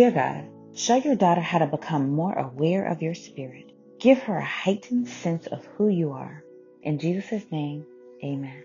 Dear God, show your daughter how to become more aware of your spirit. Give her a heightened sense of who you are. In Jesus' name, amen.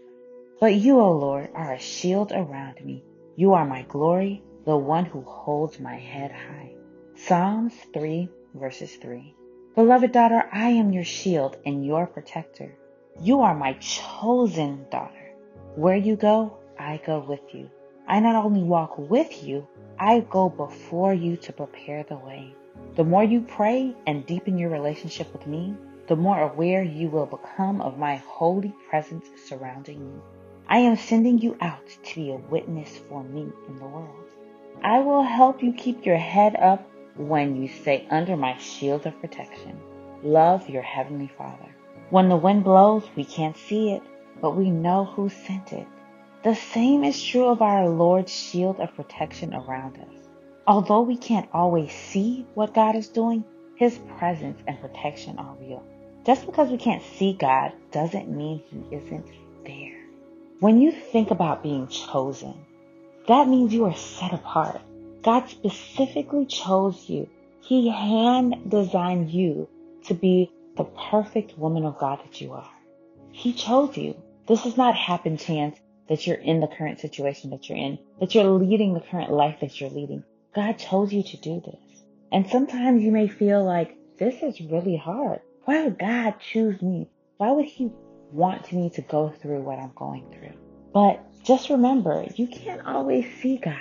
But you, O Lord, are a shield around me. You are my glory, the one who holds my head high. Psalms 3 verses 3. Beloved daughter, I am your shield and your protector. You are my chosen daughter. Where you go, I go with you. I not only walk with you, I go before you to prepare the way. The more you pray and deepen your relationship with me, the more aware you will become of my holy presence surrounding you. I am sending you out to be a witness for me in the world. I will help you keep your head up when you stay under my shield of protection. Love your Heavenly Father. When the wind blows, we can't see it, but we know who sent it. The same is true of our Lord's shield of protection around us. Although we can't always see what God is doing, His presence and protection are real. Just because we can't see God doesn't mean He isn't there. When you think about being chosen, that means you are set apart. God specifically chose you. He hand designed you to be the perfect woman of God that you are. He chose you. This is not happen chance that you're in the current situation that you're in, that you're leading the current life that you're leading. God chose you to do this. And sometimes you may feel like this is really hard. Why would God choose me? Why would he want me to go through what I'm going through? But just remember, you can't always see God,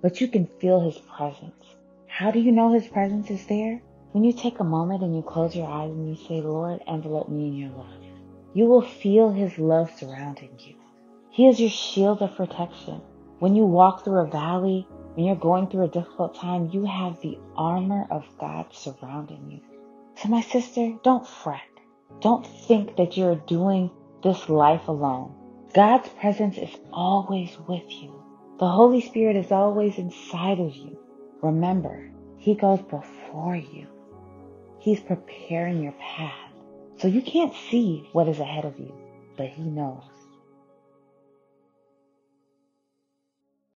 but you can feel his presence. How do you know his presence is there? When you take a moment and you close your eyes and you say, Lord, envelope me in your love, you will feel his love surrounding you. He is your shield of protection. When you walk through a valley, when you're going through a difficult time, you have the armor of God surrounding you. So my sister, don't fret. Don't think that you're doing this life alone. God's presence is always with you. The Holy Spirit is always inside of you. Remember, He goes before you. He's preparing your path. So you can't see what is ahead of you, but He knows.